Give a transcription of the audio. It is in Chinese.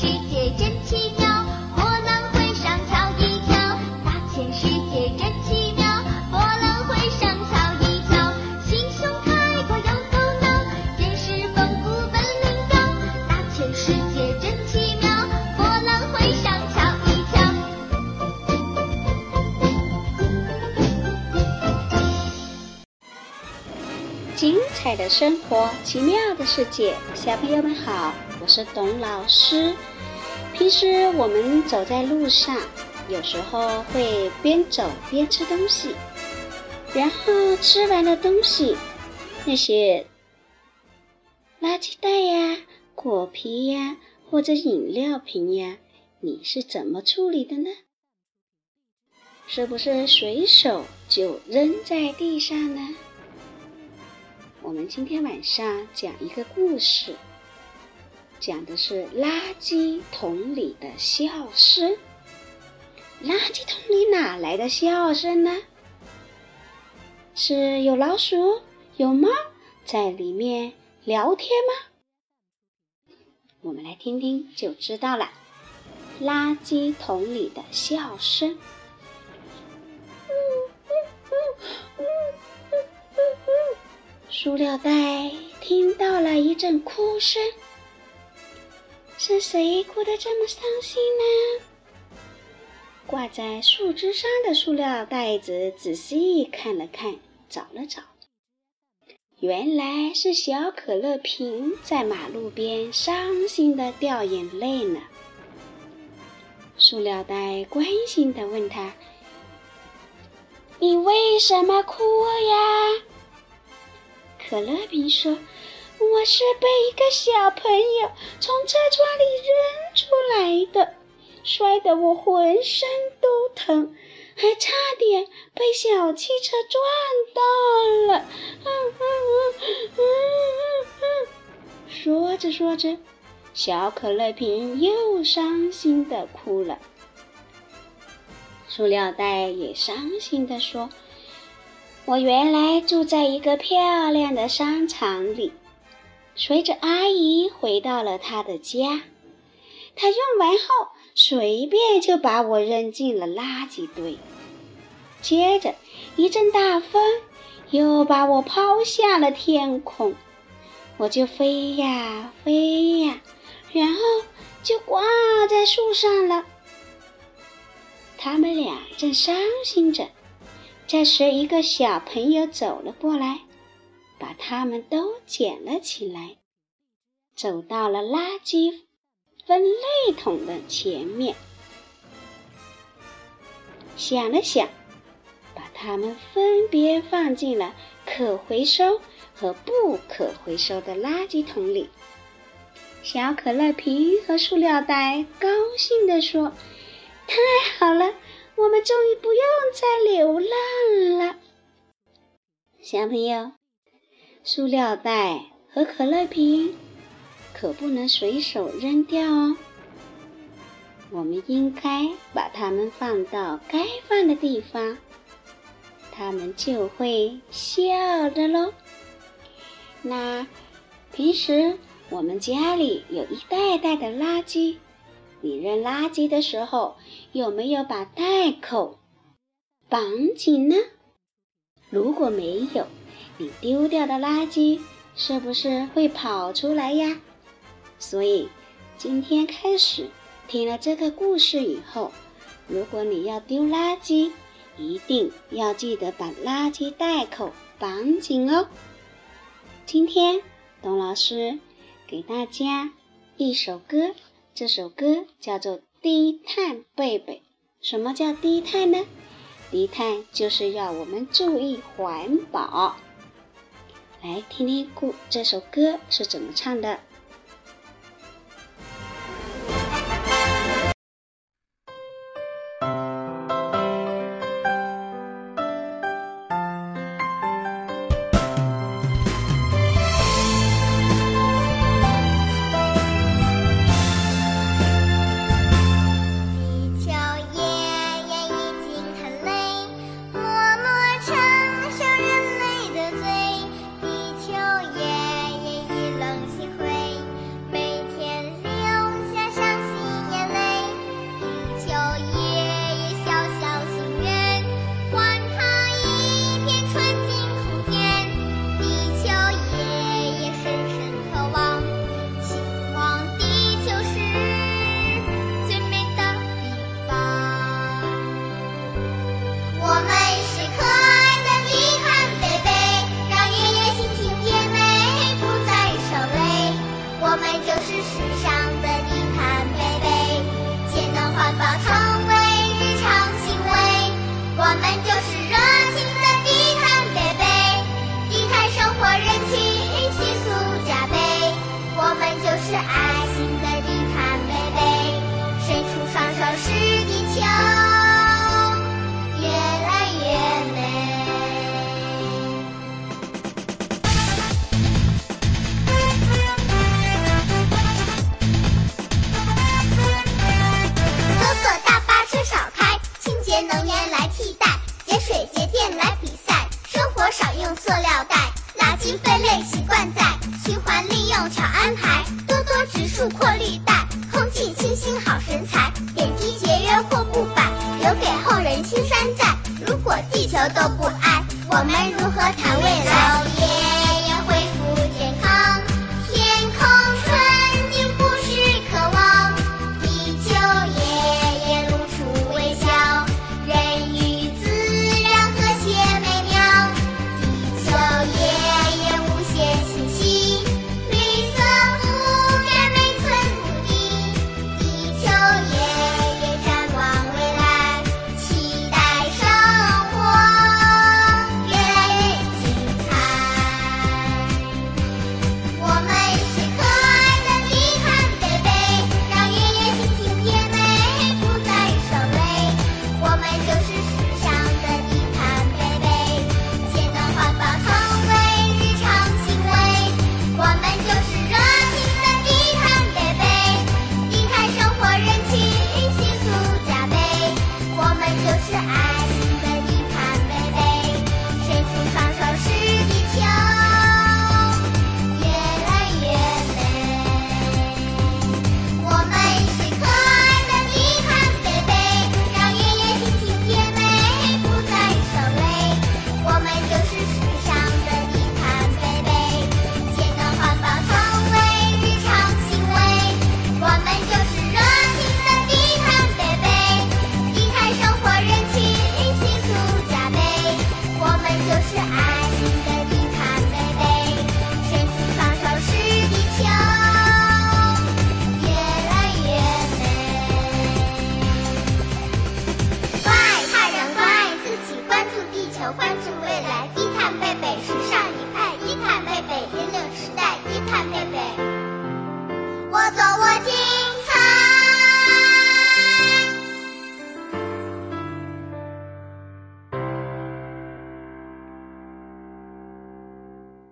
世界真奇妙波浪会上瞧一瞧大千世界真奇妙波浪会上瞧一瞧心胸开阔有头脑见识丰富本领高大千世界真奇妙波浪会上瞧一瞧精彩的生活奇妙的世界小朋友们好。我是董老师。平时我们走在路上，有时候会边走边吃东西，然后吃完的东西，那些垃圾袋呀、果皮呀，或者饮料瓶呀，你是怎么处理的呢？是不是随手就扔在地上呢？我们今天晚上讲一个故事，讲的是垃圾桶里的笑声。垃圾桶里哪来的笑声呢？是有老鼠、有猫在里面聊天吗？我们来听听就知道了。垃圾桶里的笑声。塑料袋听到了一阵哭声，是谁哭得这么伤心呢？挂在树枝上的塑料袋子仔细看了看，找了找，原来是小可乐瓶在马路边伤心的掉眼泪呢。塑料袋关心的问他：“你为什么哭呀？”可乐瓶说：“我是被一个小朋友从车窗里扔出来的，摔得我浑身都疼，还差点被小汽车撞到了。”说着说着，小可乐瓶又伤心的哭了。塑料袋也伤心的说。我原来住在一个漂亮的商场里，随着阿姨回到了她的家，她用完后随便就把我扔进了垃圾堆。接着一阵大风又把我抛下了天空，我就飞呀飞呀，然后就挂在树上了。他们俩正伤心着。这时，一个小朋友走了过来，把它们都捡了起来，走到了垃圾分类桶的前面，想了想，把它们分别放进了可回收和不可回收的垃圾桶里。小可乐瓶和塑料袋高兴地说：“太好了！”我们终于不用再流浪了，小朋友。塑料袋和可乐瓶可不能随手扔掉哦，我们应该把它们放到该放的地方，它们就会笑的喽。那平时我们家里有一袋袋的垃圾。你扔垃圾的时候有没有把袋口绑紧呢？如果没有，你丢掉的垃圾是不是会跑出来呀？所以今天开始听了这个故事以后，如果你要丢垃圾，一定要记得把垃圾袋口绑紧哦。今天董老师给大家一首歌。这首歌叫做《低碳贝贝》。什么叫低碳呢？低碳就是要我们注意环保。来听听故这首歌是怎么唱的。习惯在循环利用巧安排多多植树扩绿